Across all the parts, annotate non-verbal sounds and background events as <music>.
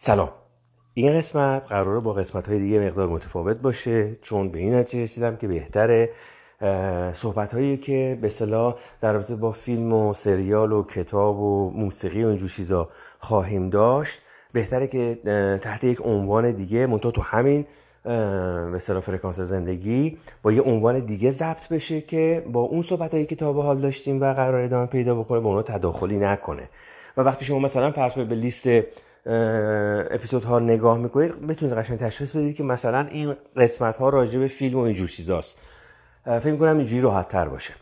سلام. این قسمت قراره با قسمت های دیگه مقدار متفاوت باشه چون به این نتیجه رسیدم که بهتره صحبت هایی که به صلاح در رابطه با فیلم و سریال و کتاب و موسیقی و اینجور چیزا خواهیم داشت. بهتره که تحت یک عنوان دیگه منتها تو همین به فرکانس زندگی با یه عنوان دیگه ضبط بشه که با اون صحبت هایی که تا به حال داشتیم و قرار ادامه پیدا بکنه با اونا تداخلی نکنه. و وقتی شما مثلا فرض به لیست ها نگاه می‌کنید بتونید قشنگ تشخیص بدید که مثلا این قسمت ها راجع به فیلم و اینجور چیزاست. فکر می‌کنم اینجوری راحت تر باشه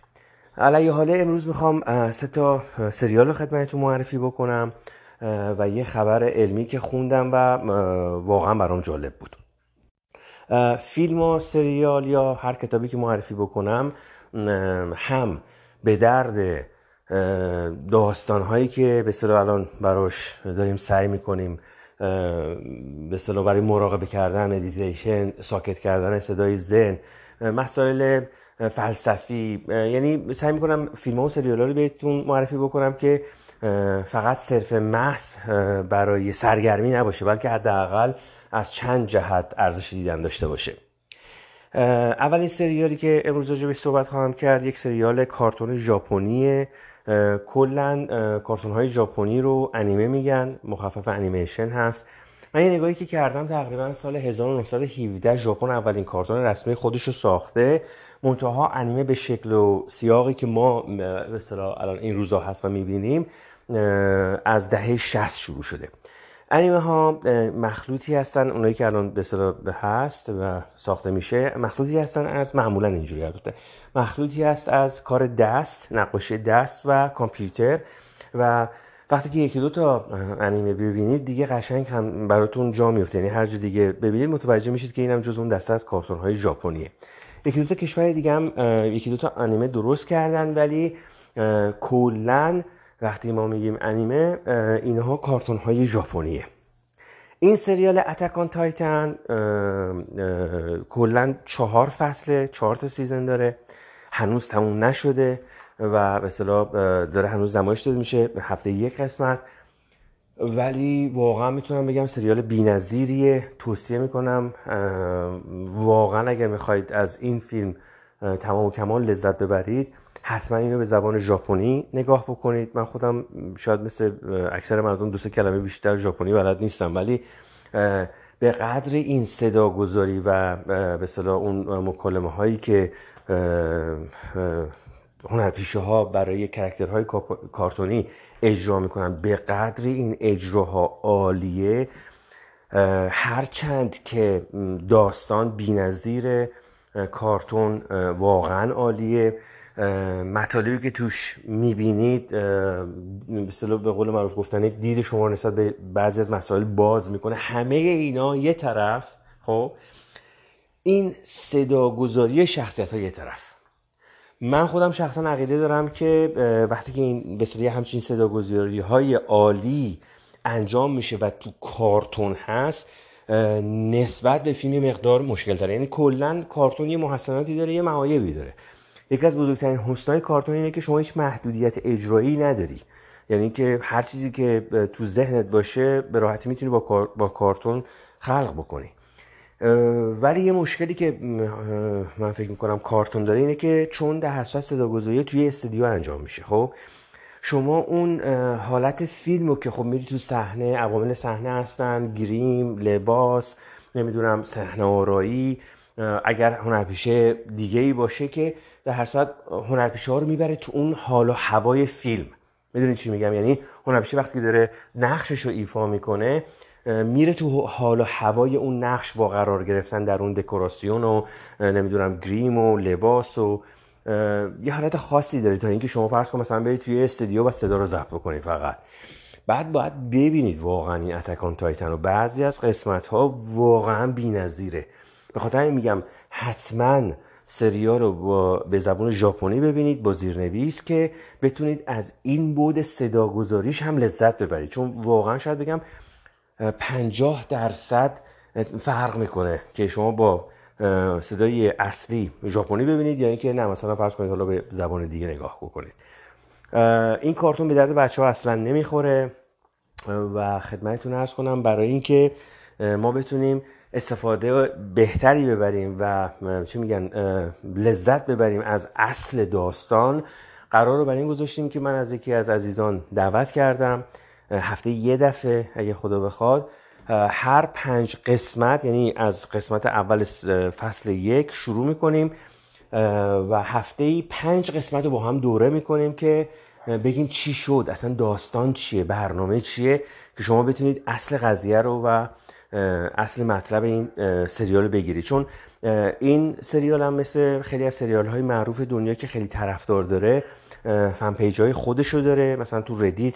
علیه حاله امروز می‌خوام سه تا سریال رو خدمتتون معرفی بکنم و یه خبر علمی که خوندم و واقعا برام جالب بود. فیلم و سریال یا هر کتابی که معرفی بکنم هم به درد داستان هایی که به صلاح الان براش داریم سعی می‌کنیم به صلاح برای مراقبه کردن مدیتیشن ساکت کردن صدای ذهن مسائل فلسفی یعنی سعی می‌کنم فیلم و سریال رو بهتون معرفی بکنم که فقط صرف محض برای سرگرمی نباشه بلکه حداقل از چند جهت ارزش دیدن داشته باشه. اولین سریالی که امروز راجع صحبت خواهم کرد یک سریال کارتون ژاپنی کلا کارتون های ژاپنی رو انیمه میگن مخفف انیمیشن هست. من یه نگاهی که کردم تقریبا سال 1917 ژاپن اولین کارتون رسمی خودش رو ساخته. منتها انیمه به شکل و سیاقی که ما به الان این روزا هست و می‌بینیم از دهه 60 شروع شده. انیمه ها مخلوطی هستن اونایی که الان به هست و ساخته میشه مخلوطی هستن از معمولا اینجوری البته مخلوطی هست از کار دست نقاشی دست و کامپیوتر و وقتی که یکی دو تا انیمه ببینید دیگه قشنگ هم براتون جا میفته. یعنی هر جا دیگه ببینید متوجه میشید که اینم جز اون دسته از کارتون های ژاپنیه. یکی دو تا کشور دیگه هم یکی دو تا انیمه درست کردن ولی کلا وقتی ما میگیم انیمه اینها کارتون های ژاپنیه. این سریال Attack on Titan کلا چهار فصله چهار تا season داره. هنوز تموم نشده و به داره هنوز نمایش داده میشه هفته یک قسمت. ولی واقعا می‌تونم بگم سریال بینظیریه. توصیه می‌کنم واقعا اگر می‌خواید از این فیلم تمام و کمال لذت ببرید حتما اینو به زبان ژاپنی نگاه بکنید. من خودم شاید مثل اکثر مردم دو سه کلمه بیشتر ژاپنی بلد نیستم ولی به قدر این صدا گذاری و به صلاح اون مکالمه هایی که هنرپیشه ها برای کرکترهای کارتونی اجرا می‌کنن به قدر این اجراها عالیه هرچند که داستان بینظیر کارتون واقعا عالیه. مطالبی که توش می‌بینید به به قول معروف گفتن دید شما نسبت به بعضی از مسائل باز می‌کنه. همه اینا یه طرف خب؟ این صداگذاری شخصیت ها یه طرف. من خودم شخصا عقیده دارم که وقتی که این به همچین صداگذاری های عالی انجام میشه و تو کارتون هست نسبت به فیلم مقدار مشکل داره یعنی کلا کارتون یه محسناتی داره یه معایبی داره. یکی از بزرگترین حسنای کارتون اینه که شما هیچ محدودیت اجرایی نداری. یعنی که هر چیزی که تو ذهنت باشه به راحتی می‌تونی با, با کارتون خلق بکنی. ولی یه مشکلی که من فکر می‌کنم کارتون داره اینه که چون در هر صداگذاری توی استودیو انجام میشه. خب شما اون حالت فیلمو که خب میری تو صحنه عوامل صحنه هستن گریم لباس نمی‌دونم صحنه آرایی اگر هنرپیشه دیگه ای باشه که در هر صورت هنرپیشه ها رو می‌بره تو اون حال و هوای فیلم. می‌دونی چی میگم؟ یعنی هنرپیشه وقتی داره نقشش رو ایفا می‌کنه میره تو حال و هوای اون نقش با قرار گرفتن در اون دکوراسیون و نمی‌دونم گریم و لباس و یه حالت خاصی داره تا اینکه شما فرض کن مثلا برید توی استودیو و صدا رو ضبط بکنید فقط. بعد باید ببینید واقعا این Attack on Titan و بعضی از قسمت ها واقعا بی‌نظیره. به خاطر این میگم حتما سریال رو با به زبان ژاپنی ببینید با زیرنویس که بتونید از این بود صداگذاریش هم لذت ببرید. چون واقعا شاید بگم پنجاه درصد فرق می‌کنه که شما با صدای اصلی ژاپنی ببینید یا اینکه نه مثلا فرض کنید حالا به زبان دیگه نگاه بکنید. این کارتون به درد بچه ها اصلا نمی‌خوره. و خدمتتون ارز کنم برای اینکه ما بتونیم استفاده بهتری ببریم و چی میگن لذت ببریم از اصل داستان. قرار رو برای این گذاشتیم که من از یکی از عزیزان دعوت کردم. هفته یه دفعه اگه خدا بخواد. هر پنج قسمت یعنی از قسمت اول فصل یک شروع می‌کنیم و هفته پنج قسمت رو با هم دوره می‌کنیم که بگیم چی شد اصلا داستان چیه برنامه چیه که شما بتونید اصل قضیه رو و اصل مطلب این سریال رو بگیرید چون این سریال هم مثل خیلی از سریال های معروف دنیا که خیلی طرفدار داره fan page های خودشو داره. مثلا تو Reddit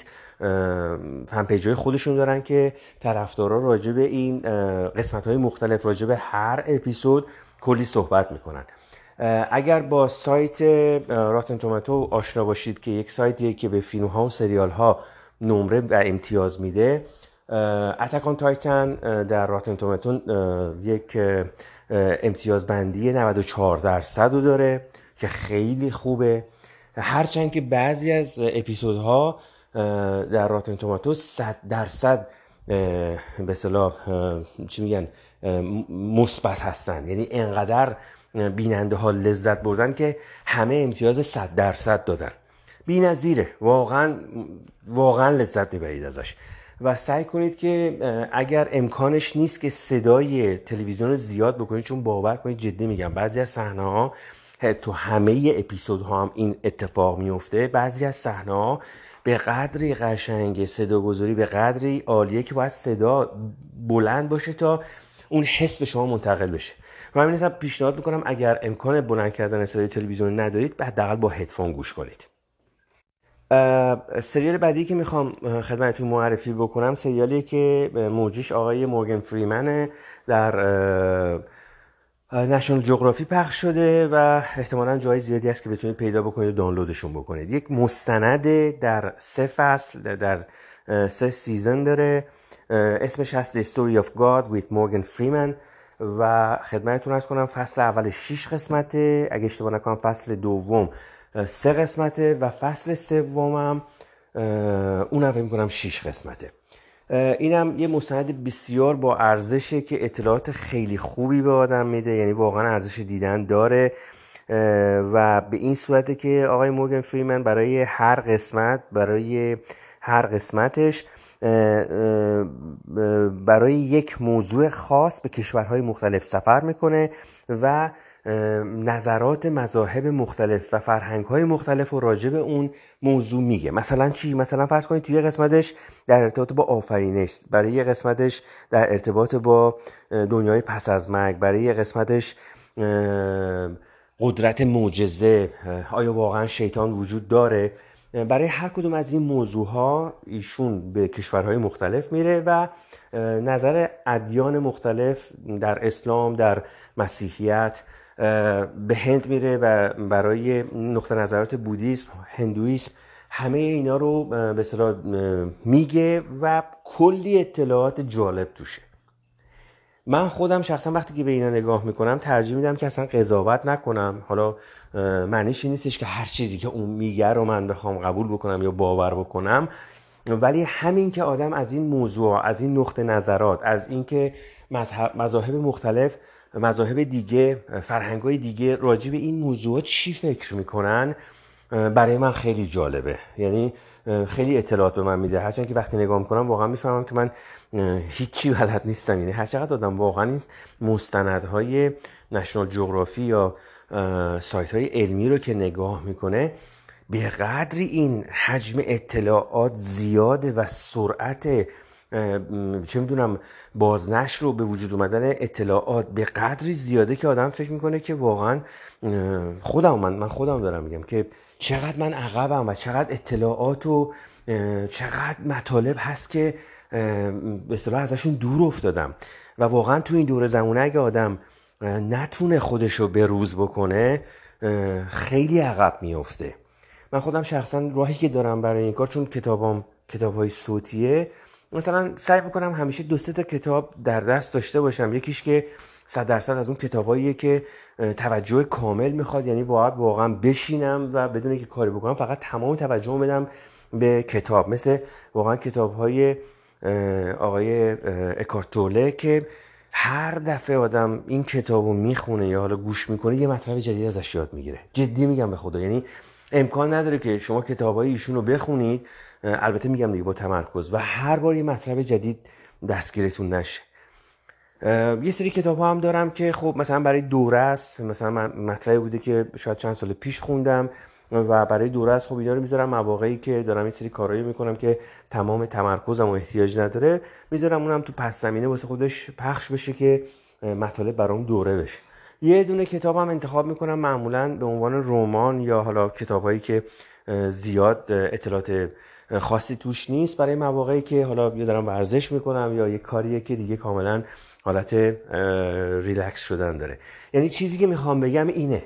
fan page های خودشون دارن که طرفدارا راجع به این قسمت های مختلف راجع به هر اپیزود کلی صحبت می‌کنن. اگر با سایت Rotten Tomato آشنا باشید که یک سایتیه که به فیلم ها و سریال ها نمره و امتیاز میده Attack on Titan در Rotten Tomato یک امتیاز بندی 94 درصد رو داره که خیلی خوبه. هرچند که بعضی از اپیزودها در راتن توماتو 100 درصد به صلاح چی میگن مثبت هستن. یعنی انقدر بیننده ها لذت بردن که همه امتیاز 100 درصد دادن. بی‌نظیره. واقعا واقعا لذت می‌برید ازش. و سعی کنید که اگر امکانش نیست که صدای تلویزیون زیاد بکنید چون باور کنید جدی میگم بعضی از صحنه ها تو همه اپیزود ها هم این اتفاق میفته. بعضی از صحنه ها به قدری قشنگ صدا گذاری به قدری عالیه که باید صدا بلند باشه تا اون حس به شما منتقل بشه. و همین پیشنهاد می‌کنم اگر امکان بلند کردن صدای تلویزیون ندارید حداقل با هدفون گوش کنید. سریال بعدی که می‌خوام خدمتتون معرفی بکنم سریالی که موجیش آقای مورگن فریمنه در نشنال جغرافی پخش شده و احتمالا جای زیادی هست که بتونید پیدا بکنید و دانلودشون بکنید. یک مستند در سه فصل در سه سیزن داره. اسمش هست The Story of God with Morgan Freeman و خدمتتون ارز کنم فصل اول 6 قسمته. اگه اشتباه نکنم فصل دوم سه قسمته و فصل سومم اونم فکر می‌کنم 6 قسمته. اینم یه مستند بسیار با ارزشه که اطلاعات خیلی خوبی به آدم میده یعنی واقعا ارزش دیدن داره. و به این صورته که آقای مورگن فریمن برای هر قسمت برای هر قسمتش برای یک موضوع خاص به کشورهای مختلف سفر می‌کنه و نظرات مذاهب مختلف و فرهنگ های مختلف و راجع به اون موضوع میگه. مثلا چی؟ مثلا فرض کنید توی قسمتش در ارتباط با آفرینش برای یه قسمتش در ارتباط با دنیای پس از مرگ برای یه قسمتش قدرت معجزه آیا واقعا شیطان وجود داره؟ برای هر کدوم از این موضوع ها ایشون به کشورهای مختلف میره و نظر ادیان مختلف در اسلام در مسیحیت به هند میره و برای نقطه نظرات بودیسم هندویسم همه اینا رو به صلاح میگه و کلی اطلاعات جالب توشه. من خودم شخصا وقتی که به اینا نگاه می‌کنم ترجیح میدم که اصلا قضاوت نکنم. حالا معنیش نیستش که هر چیزی که اون میگه رو من بخوام قبول بکنم یا باور بکنم. ولی همین که آدم از این موضوع از این نقطه نظرات از اینکه مذاهب مختلف مذاهب دیگه فرهنگ های دیگه راجع به این موضوعات چی فکر می‌کنن؟ برای من خیلی جالبه. یعنی خیلی اطلاعات به من میده. هرچند که وقتی نگاه می‌کنم واقعا می‌فهمم که من هیچی بلد نیستم. یعنی هر چقدر آدم واقعا این مستندهای نشنال جغرافی یا سایت های علمی رو که نگاه می‌کنه به قدری این حجم اطلاعات زیاده و سرعت چه می‌دونم بازنشر رو به وجود اومدن اطلاعات به قدری زیاده که آدم فکر می‌کنه که واقعا خودم من من خودم دارم میگم که چقدر من عقبم و چقدر اطلاعات و چقدر مطالب هست که به اصطلاح ازشون دور افتادم. و واقعا تو این دور زمونه اگه آدم نتونه خودش رو به روز بکنه خیلی عقب میفته من خودم شخصا راهی که دارم برای این کار چون کتابام کتاب های صوتیه مثلا سعی بکنم همیشه دو تا کتاب در دست داشته باشم. یکیش که صد درصد از اون کتاباییه که توجه کامل می‌خواد یعنی باید واقعا بشینم و بدون که کاری بکنم فقط تمام توجه بدم به کتاب. مثل واقعا کتاب های آقای اکارتوله که هر دفعه آدم این کتاب رو می‌خونه یا حالا گوش می‌کنه یه مطلب جدید ازش یاد می‌گیره. جدی میگم به خدا. یعنی امکان نداره که شما کتاب های ایشون رو بخونید البته میگم دیگه با تمرکز و هر بار یه مطلب جدید دستگیرتون نشه. یه سری کتاب ها هم دارم که خب مثلا برای دوره است. مثلا مطلبی بوده که شاید چند سال پیش خوندم و برای دوره است. خب اینا رو می‌ذارم مواقعی که دارم این سری کارایی می‌کنم که تمام تمرکزم و احتیاج نداره. می‌ذارم اونم تو پس زمینه واسه خودش پخش بشه که مطالب برام دوره بشه. یه دونه کتابم انتخاب می‌کنم. معمولا به عنوان رمان یا حالا کتابهایی که زیاد اطلاعات خاصی توش نیست برای مواقعی که حالا یا دارم ورزش می‌کنم یا یه کاریه که دیگه کاملا حالت ریلکس شدن داره. یعنی چیزی که می‌خوام بگم اینه.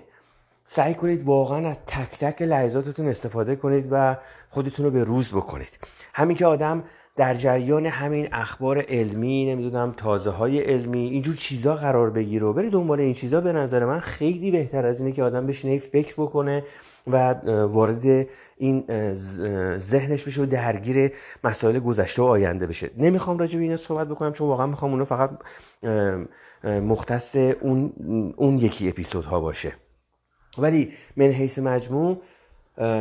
سعی کنید واقعا از تک تک لحظاتتون استفاده کنید و خودتون رو به روز بکنید. همین که آدم در جریان همین اخبار علمی نمی‌دونم تازه های علمی اینجور چیزا قرار بگیره. و بری دنبال این چیزا. به نظر من خیلی بهتر از اینه که آدم بشینه فکر بکنه و وارد این ذهنش بشه و درگیر مسائل گذشته و آینده بشه. نمی‌خوام راجع به اینا صحبت بکنم چون واقعا می‌خوام اونو فقط مختص اون, اون یکی اپیزودها باشه. ولی من حیث مجموع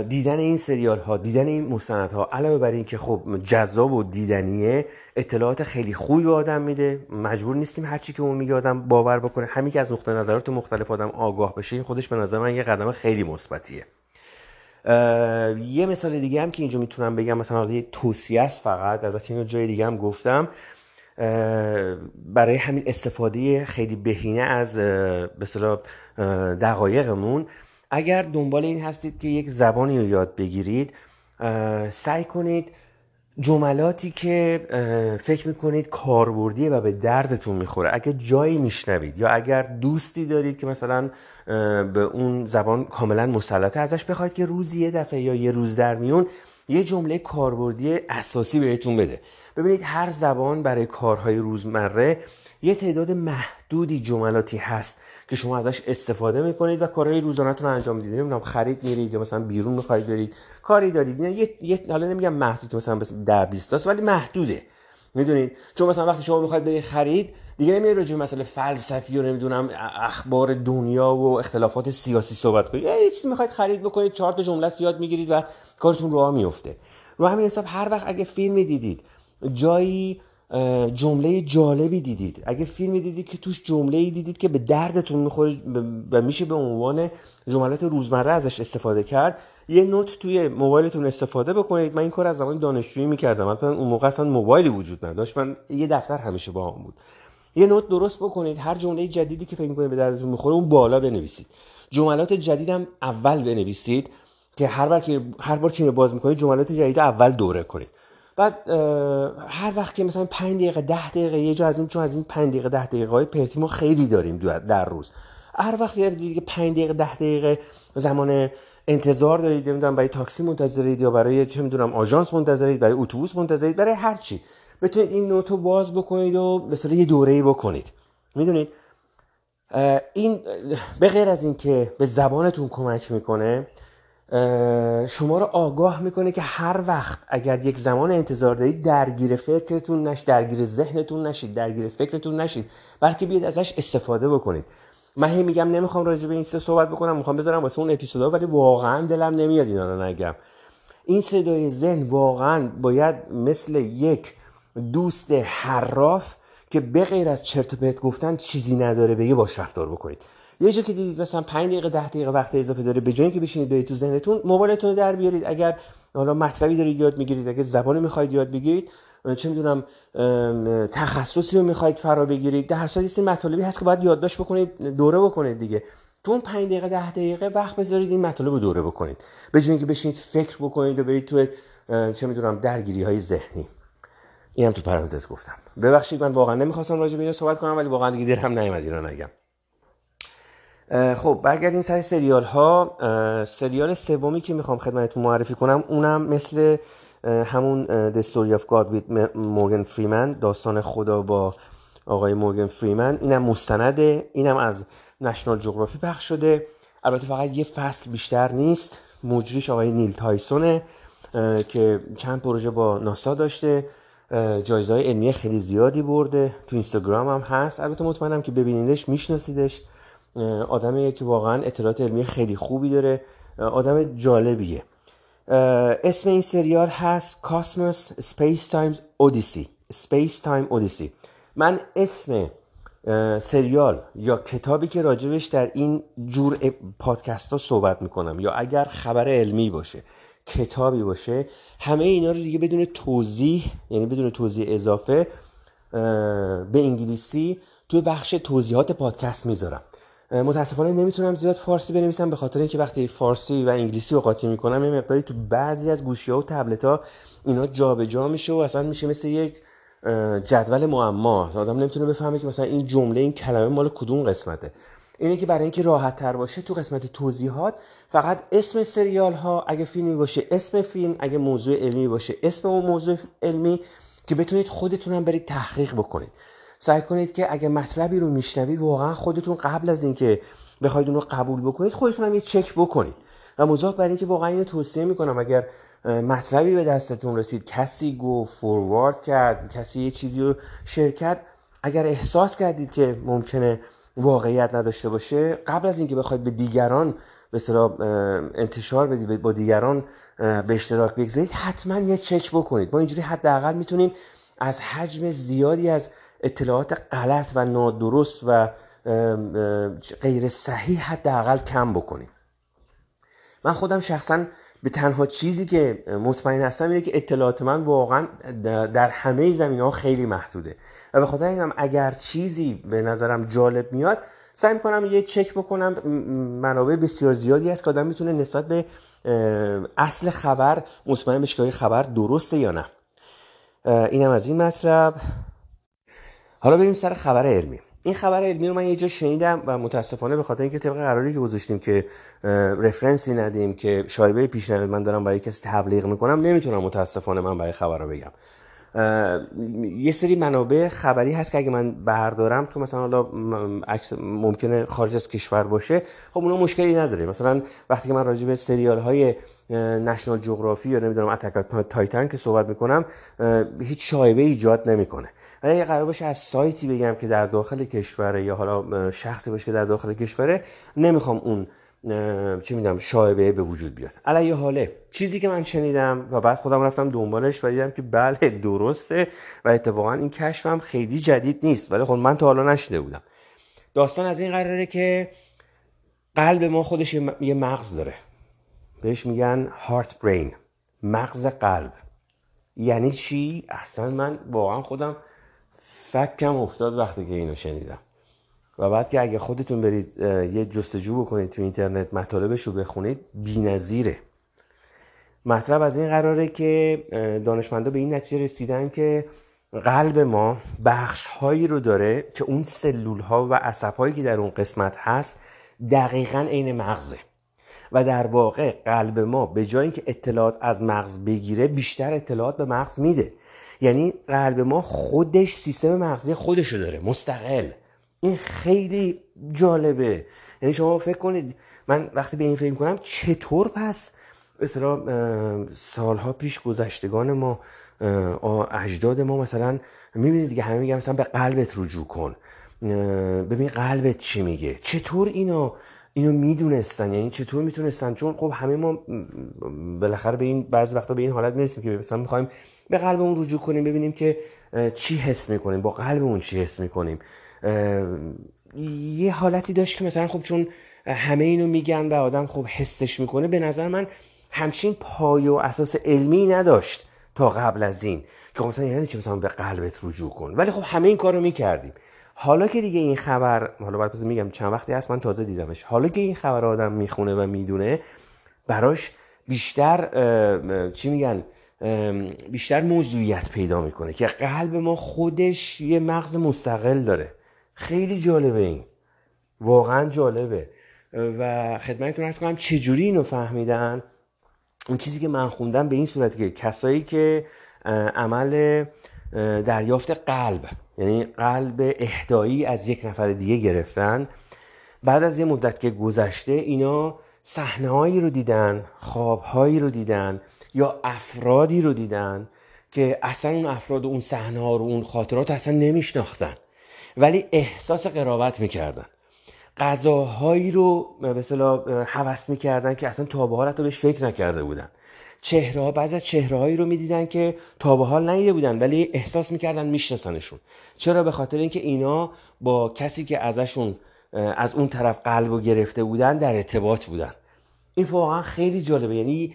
دیدن این سریال ها دیدن این مستند ها علاوه بر این که خب جذاب و دیدنیه اطلاعات خیلی خوبی به آدم میده. مجبور نیستیم هرچی که اون میگه آدم باور بکنه. همین که از نقطه نظرات مختلف آدم آگاه بشه خودش به نظر من یه قدم خیلی مثبتیه. یه مثال دیگه هم که اینجا می‌تونم بگم مثلا یه توصیه است فقط البته اینو جای دیگه هم گفتم. برای همین استفاده خیلی بهینه از به دقایقمون اگر دنبال این هستید که یک زبانی رو یاد بگیرید سعی کنید جملاتی که فکر می‌کنید کاربردیه و به دردتون می‌خوره. اگر جایی میشنوید یا اگر دوستی دارید که مثلا به اون زبان کاملا مسلطه ازش بخواید که روزی یه دفعه یا یه روز در میون یه جمله کاربردی اساسی بهتون بده. ببینید هر زبان برای کارهای روزمره یه تعداد محدودی جملاتی هست که شما ازش استفاده می‌کنید و کارهای روزانهتون رو انجام می‌دید. نمی‌دونم خرید میرید یا مثلا بیرون می‌خواید برید. کاری دارید. یه, یه حالا نمیگم محدود مثلا 10 20 ولی محدوده. می‌دونید؟ چون مثلا وقتی شما می‌خواید برید خرید دیگه نمیاد راجع مسئله فلسفی و نمی‌دونم اخبار دنیا و اختلافات سیاسی صحبت کنید. یه چیزی می‌خواید خرید بکنید چهار تا جمله یاد می‌گیرید و کارتون راه میفته رو همین حساب هر وقت اگه فیلمی دیدید جایی جمله جالبی دیدید. اگه فیلمی دیدید که توش جمله ای دیدید که به دردتون می‌خوره و میشه به عنوان جملات روزمره ازش استفاده کرد یه نوت توی موبایلتون استفاده بکنید. من این کار از زمان دانشجویی می‌کردم. مثلا اون موقع اصلا موبایلی وجود نداشت. من یه دفتر همیشه با هم بود. یه نوت درست بکنید. هر جمله جدیدی که فکر می‌کنید به دردتون می‌خوره اون بالا بنویسید. جملات جدیدم اول بنویسید که هر بار که هر بار که باز می‌کنید جملات جدید اول دوره کنید. بعد هر وقت که مثلا 5 دقیقه 10 دقیقه یه جا از این چون از این 5 دقیقه 10 دقیقه های پرتی ما خیلی داریم در روز. هر وقت یه دیگه 5 دقیقه 10 دقیقه زمان انتظار دارید نمی‌دونم برای تاکسی منتظرید یا برای چه می‌دونم آژانس منتظرید برای اتوبوس منتظرید برای هر چی. بتونید این نوتو باز بکنید و مثلا یه دوره‌ای بکنید. می‌دونید؟ این به غیر از اینکه به زبانتون کمک می‌کنه شما رو آگاه می‌کنه که هر وقت اگر یک زمان انتظار دارید درگیر فکرتون نشید درگیر ذهنتون نشید درگیر فکرتون نشید بلکه بیاید ازش استفاده بکنید. من هی میگم نمی‌خوام راجع به این سه صحبت بکنم می‌خوام بذارم واسه اون اپیزودا ولی واقعا دلم نمیاد اینا رو نگم. این صدای ذهن واقعا باید مثل یک دوست حراف که به غیر از چرت و پرت گفتن چیزی نداره بگه باش رفتار بکنید. یه جا که دیدید مثلا 5 دقیقه 10 دقیقه وقت اضافه داره به جای که بشینید برید تو ذهنتون موبایلتون رو در بیارید. اگر حالا مطلبی دارید یاد می‌گیرید اگر زبانی می‌خواید یاد بگیرید چه می‌دونم تخصصی رو می‌خواید فرا بگیرید در صورت این مطالبی هست که باید یادداشت بکنید دوره بکنید دیگه. تو اون 5 دقیقه 10 دقیقه وقت بذارید این مطالب رو دوره بکنید. به جای اینکه بشینید فکر بکنید و برید تو چه می‌دونم درگیری های ذهنی. اینم تو پرانتز گفتم. ببخشید من واقعا نمی‌خواستم راجع به اینو صحبت کنم ولی واقعا دیگه دلم نیومد اینا نگم. خب برگردیم سر سریال ها سریال سومی که می‌خوام خدمتتون معرفی کنم اونم مثل همون The Story of God with مورگن فریمن داستان خدا با آقای مورگن فریمن. اینم مستنده اینم از نشنال جغرافی پخش شده. البته فقط یه فصل بیشتر نیست. مجریش آقای نیل تایسونه که چند پروژه با ناسا داشته. جایزه علمی خیلی زیادی برده. تو اینستاگرام هم هست. البته مطمئنم که ببینیدش میشناسیدش. آدمی که واقعا اطلاعات علمی خیلی خوبی داره. آدم جالبیه. اسم این سریال هست Cosmos Space Times Odyssey Space Time Odyssey من اسم سریال یا کتابی که راجبش در این جور پادکست ها صحبت می‌کنم یا اگر خبر علمی باشه کتابی باشه همه اینا رو دیگه بدون توضیح یعنی بدون توضیح اضافه به انگلیسی توی بخش توضیحات پادکست می‌ذارم. متاسفانه نمی‌تونم زیاد فارسی بنویسم به خاطر اینکه وقتی فارسی و انگلیسی رو قاطی می‌کنم یه مقداری تو بعضی از گوشی ها و تبلت ها اینا جابجا جا میشه و اصلا میشه مثل یک جدول معما. آدم نمی‌تونه بفهمه که مثلا این جمله این کلمه مال کدوم قسمته. اینه که برای اینکه راحت تر باشه تو قسمت توضیحات فقط اسم سریال ها اگه فیلمی باشه اسم فیلم اگه موضوع علمی باشه اسم اون موضوع علمی که بتونید خودتون برید تحقیق بکنید. سعی کنید که اگه مطلبی رو میشنوید واقعا خودتون قبل از اینکه بخواید اون رو قبول بکنید خودتون هم یه چک بکنید. و مضاف بر اینکه واقعا اینو توصیه می‌کنم اگر مطلبی به دستتون رسید کسی گو فوروارد کرد کسی یه چیزی رو شیر کرد اگر احساس کردید که ممکنه واقعیت نداشته باشه قبل از اینکه بخواید به دیگران به انتشار بدید با دیگران به اشتراک بگذارید حتما یه چک بکنید. ما اینجوری حداقل می‌تونیم از حجم زیادی از اطلاعات غلط و نادرست و غیر صحیح حداقل کم بکنیم من خودم شخصا به تنها چیزی که مطمئن هستم اینه که اطلاعات من واقعا در همه زمین ها خیلی محدوده. و به خاطر اینم اگر چیزی به نظرم جالب میاد سعی می‌کنم یه چک بکنم منابع بسیار زیادی هست که آدم می‌تونه نسبت به اصل خبر مطمئن بشه که خبر درسته یا نه. اینم از این مطلب. حالا بریم سر خبر علمی این خبر علمی رو من یه جا شنیدم و متاسفانه به خاطر اینکه طبق قراری که گذاشتیم که رفرنسی ندیم که شایبه پیشنهاد من دارم برای کسی تبلیغ می‌کنم نمی‌تونم متاسفانه من برای خبر رو بگم. یه سری منابع خبری هست که اگه من بردارم تو مثلا حالا ممکنه خارج از کشور باشه خب اونا مشکلی نداره. مثلا وقتی که من راجع به سریال های نشنال جغرافی یا نمی‌دونم اتک تایتن که صحبت می‌کنم هیچ شایبه ایجاد نمی‌کنه. ولی اگه قرار باشه از سایتی بگم که در داخل کشوره یا حالا شخصی باشه که در داخل کشوره نمی‌خوام اون چی می‌دونم شایبه به وجود بیاد. علیه حاله. چیزی که من شنیدم و بعد خودم رفتم دنبالش و دیدم که بله درسته و اتفاقا این کشفم خیلی جدید نیست. ولی خب من تا حالا نشنیده بودم. داستان از این قراره که قلب ما خودش یه مغز داره. بهش میگن هارت برین مغز قلب. یعنی چی؟ اصلا من واقعا خودم فکم افتاد وقتی که اینو شنیدم. و بعد که اگه خودتون برید یه جستجو بکنید تو اینترنت مطالبش رو بخونید نظیره مطلب از این قراره که دانشمندا به این نتیجه رسیدن که قلب ما بخش هایی رو داره که اون سلول ها و عصب هایی که در اون قسمت هست دقیقا عین مغزه. و در واقع قلب ما به جای اینکه اطلاعات از مغز بگیره بیشتر اطلاعات به مغز میده. یعنی قلب ما خودش سیستم مغزی خودشو داره مستقل. این خیلی جالبه. یعنی شما فکر کنید من وقتی به این فکر کنم چطور پس مثلا سالها پیش گذشتگان ما اجداد ما مثلا می‌بینید دیگه همه میگن مثلا به قلبت رجوع کن. ببین قلبت چی میگه؟ چطور اینو اینو می‌دونستن؟ یعنی چطور می‌تونستن؟ چون خب همه ما بالاخره به این بعضی وقتا به این حالت می‌رسیم که مثلا می‌خوایم به قلبمون رجوع کنیم ببینیم که چی حس می‌کنیم با قلبمون چی حس می‌کنیم. یه حالتی داشت که مثلا خب چون همه اینو میگن و آدم خب حسش می‌کنه به نظر من همچین پایه و اساس علمی نداشت تا قبل از این که مثلا یعنی چی؟ مثلا به قلبت رجوع کن. ولی خب همه این کارو می‌کردیم. حالا که دیگه این خبر حالا بعد میگم چند وقتی هست من تازه دیدمش. حالا که این خبر آدم می‌خونه و می‌دونه براش بیشتر چی میگن؟ بیشتر موضوعیت پیدا می‌کنه که قلب ما خودش یه مغز مستقل داره. خیلی جالبه این. واقعا جالبه. و خدمتتون ارز کنم چجوری اینو فهمیدن؟ اون چیزی که من خوندم به این صورت که کسایی که عمل دریافت قلب یعنی قلب اهدایی از یک نفر دیگه گرفتن بعد از یه مدت که گذشته اینا صحنههایی رو دیدن خوابهایی رو دیدن یا افرادی رو دیدن که اصلا اون افراد و اون صحنه ها رو اون خاطرات اصلا نمیشناختن. ولی احساس قرابت می‌کردن. غذاهایی رو به اصطلاح حوس می‌کردن که اصلا تا به حال بهش فکر نکرده بودن. چهره ها بعضی از چهره هایی رو می‌دیدن که تا به حال ندیده بودن ولی احساس می‌کردن میشناسنشون. چرا؟ به خاطر اینکه اینا با کسی که ازشون از اون طرف قلب رو گرفته بودن در ارتباط بودن. این واقعا خیلی جالبه. یعنی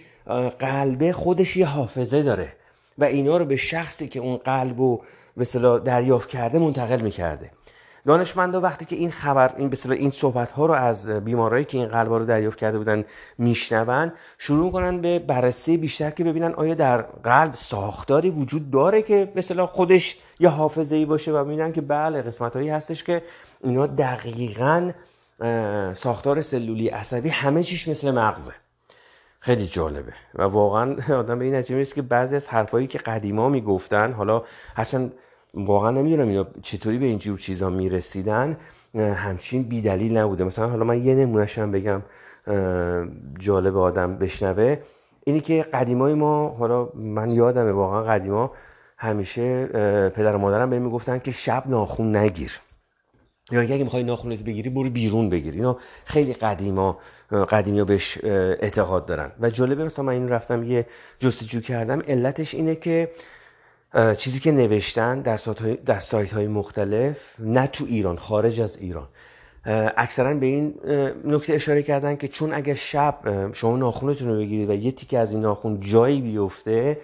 قلبه خودش یه حافظه داره و اینا رو به شخصی که اون قلب رو به دریافت کرده منتقل می‌کرده. دانشمندا وقتی که این خبر این به این صحبت ها رو از بیمارایی که این قلب رو دریافت کرده بودن میشنون شروع می‌کنن به بررسی بیشتر که ببینن آیا در قلب ساختاری وجود داره که به خودش یه حافظه ای باشه و می‌بینن که بله قسمت هایی هستش که اینا دقیقا ساختار سلولی عصبی همه چیش مثل مغزه. خیلی جالبه و واقعا <laughs> آدم به این نتیجه که بعضی از حرفایی که قدیما می‌گفتن حالا هرچند واقعا نمی‌دونم اینا چطوری به اینجور چیزا می‌رسیدن. همچین بیدلیل نبوده. مثلا حالا من یه نمونهش هم بگم جالب آدم بشنوه. اینی که قدیمای ما حالا من یادمه واقعا قدیما همیشه پدر و مادرم به می‌گفتن که شب ناخون نگیر. یا اگه می‌خوای ناخونت بگیری برو بیرون بگیر. اینا خیلی قدیما قدیمی بهش اعتقاد دارن. و جالبه مثلا من این رفتم یه جستجو کردم. علتش اینه که چیزی که نوشتن در سایت, های، در سایت های مختلف نه تو ایران خارج از ایران. اکثرا به این نکته اشاره کردن که چون اگر شب شما ناخونتون رو بگیرید و یه تیکه از این ناخون جایی بیفته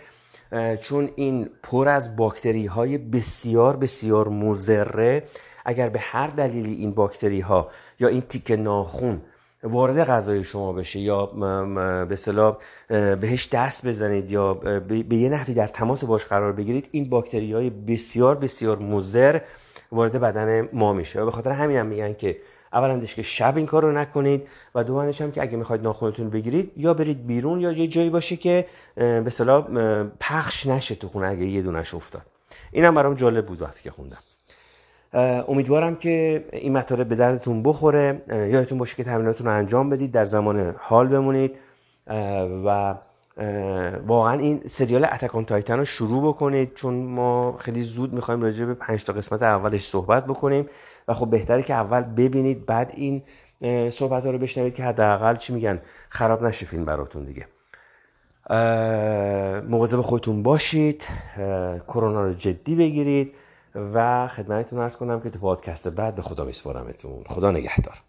چون این پر از باکتری های بسیار بسیار مزره اگر به هر دلیلی این باکتری ها یا این تیکه ناخون وارد غذای شما بشه یا به اصطلاح بهش دست بزنید یا به یه نحوی در تماس باش قرار بگیرید این باکتری های بسیار بسیار مضر وارد بدن ما میشه. و به خاطر همین هم میگن که اولندش که شب این کار رو نکنید و دومانش هم که اگه می‌خواید ناخونتون بگیرید یا برید بیرون یا یه جایی باشه که به اصطلاح پخش نشه تو خونه اگه یه دونش افتاد. اینم برام جالب بود وقتی که خوندم. امیدوارم که این مطالب به دردتون بخوره. یادتون باشه که تمریناتون رو انجام بدید در زمان حال بمونید. و واقعا این سریال Attack on Titan رو شروع بکنید چون ما خیلی زود می‌خوایم راجع به پنج تا قسمت اولش صحبت بکنیم. و خب بهتره که اول ببینید بعد این صحبت ها رو بشنوید که حداقل چی میگن. خراب نشه فیلم براتون دیگه. مواظب خودتون باشید. کرونا رو جدی بگیرید. و خدمتتون عرض کنم که تو پادکست بعد به خدا میسپارمتون. خدا نگهدار.